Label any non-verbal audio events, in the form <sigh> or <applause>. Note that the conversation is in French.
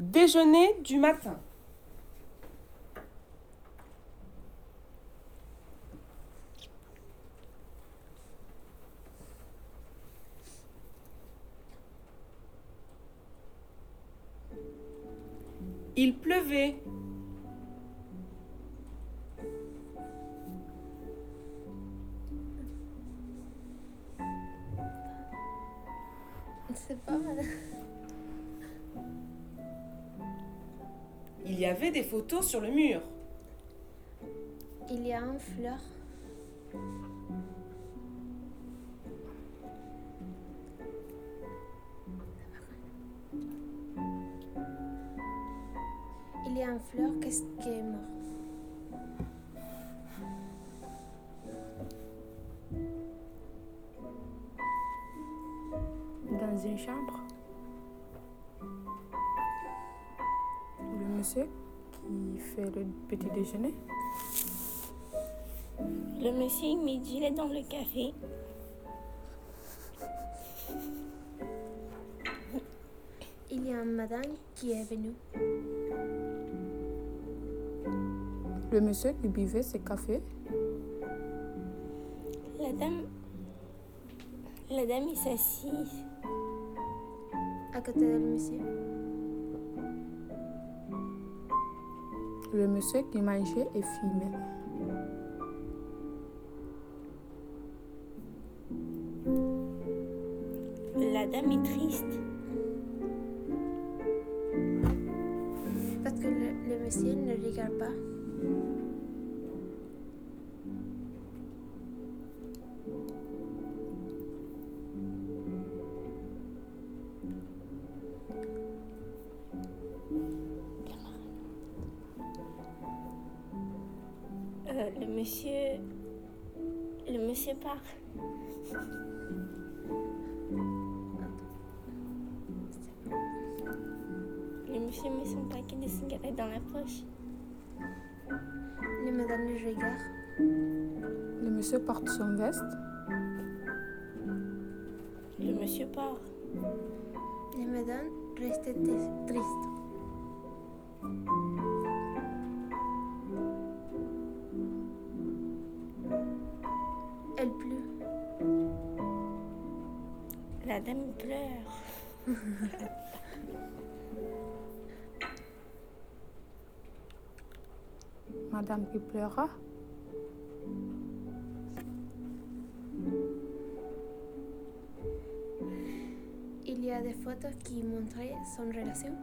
Déjeuner du matin. Il pleuvait. C'est pas mal. Y avait des photos sur le mur. Il y a une fleur. Il y a une fleur qu'est-ce qui est mort. Dans une chambre. Monsieur qui fait le petit déjeuner. Le monsieur midi, il est dans le café. Il y a une madame qui est venue. Le monsieur qui buvait ses cafés. La dame. La dame est assise. À côté du monsieur. Le monsieur qui mangeait et fumait. La dame est triste. Parce que le, le monsieur ne regarde pas. Le monsieur. Le monsieur part. Le monsieur met son paquet de cigarettes dans la poche. Le madame le regarde. Le monsieur porte son veste. Le monsieur part. Le madame reste triste. La dame pleure. <laughs> Madame qui pleura. Il y a des photos qui montrent son relation.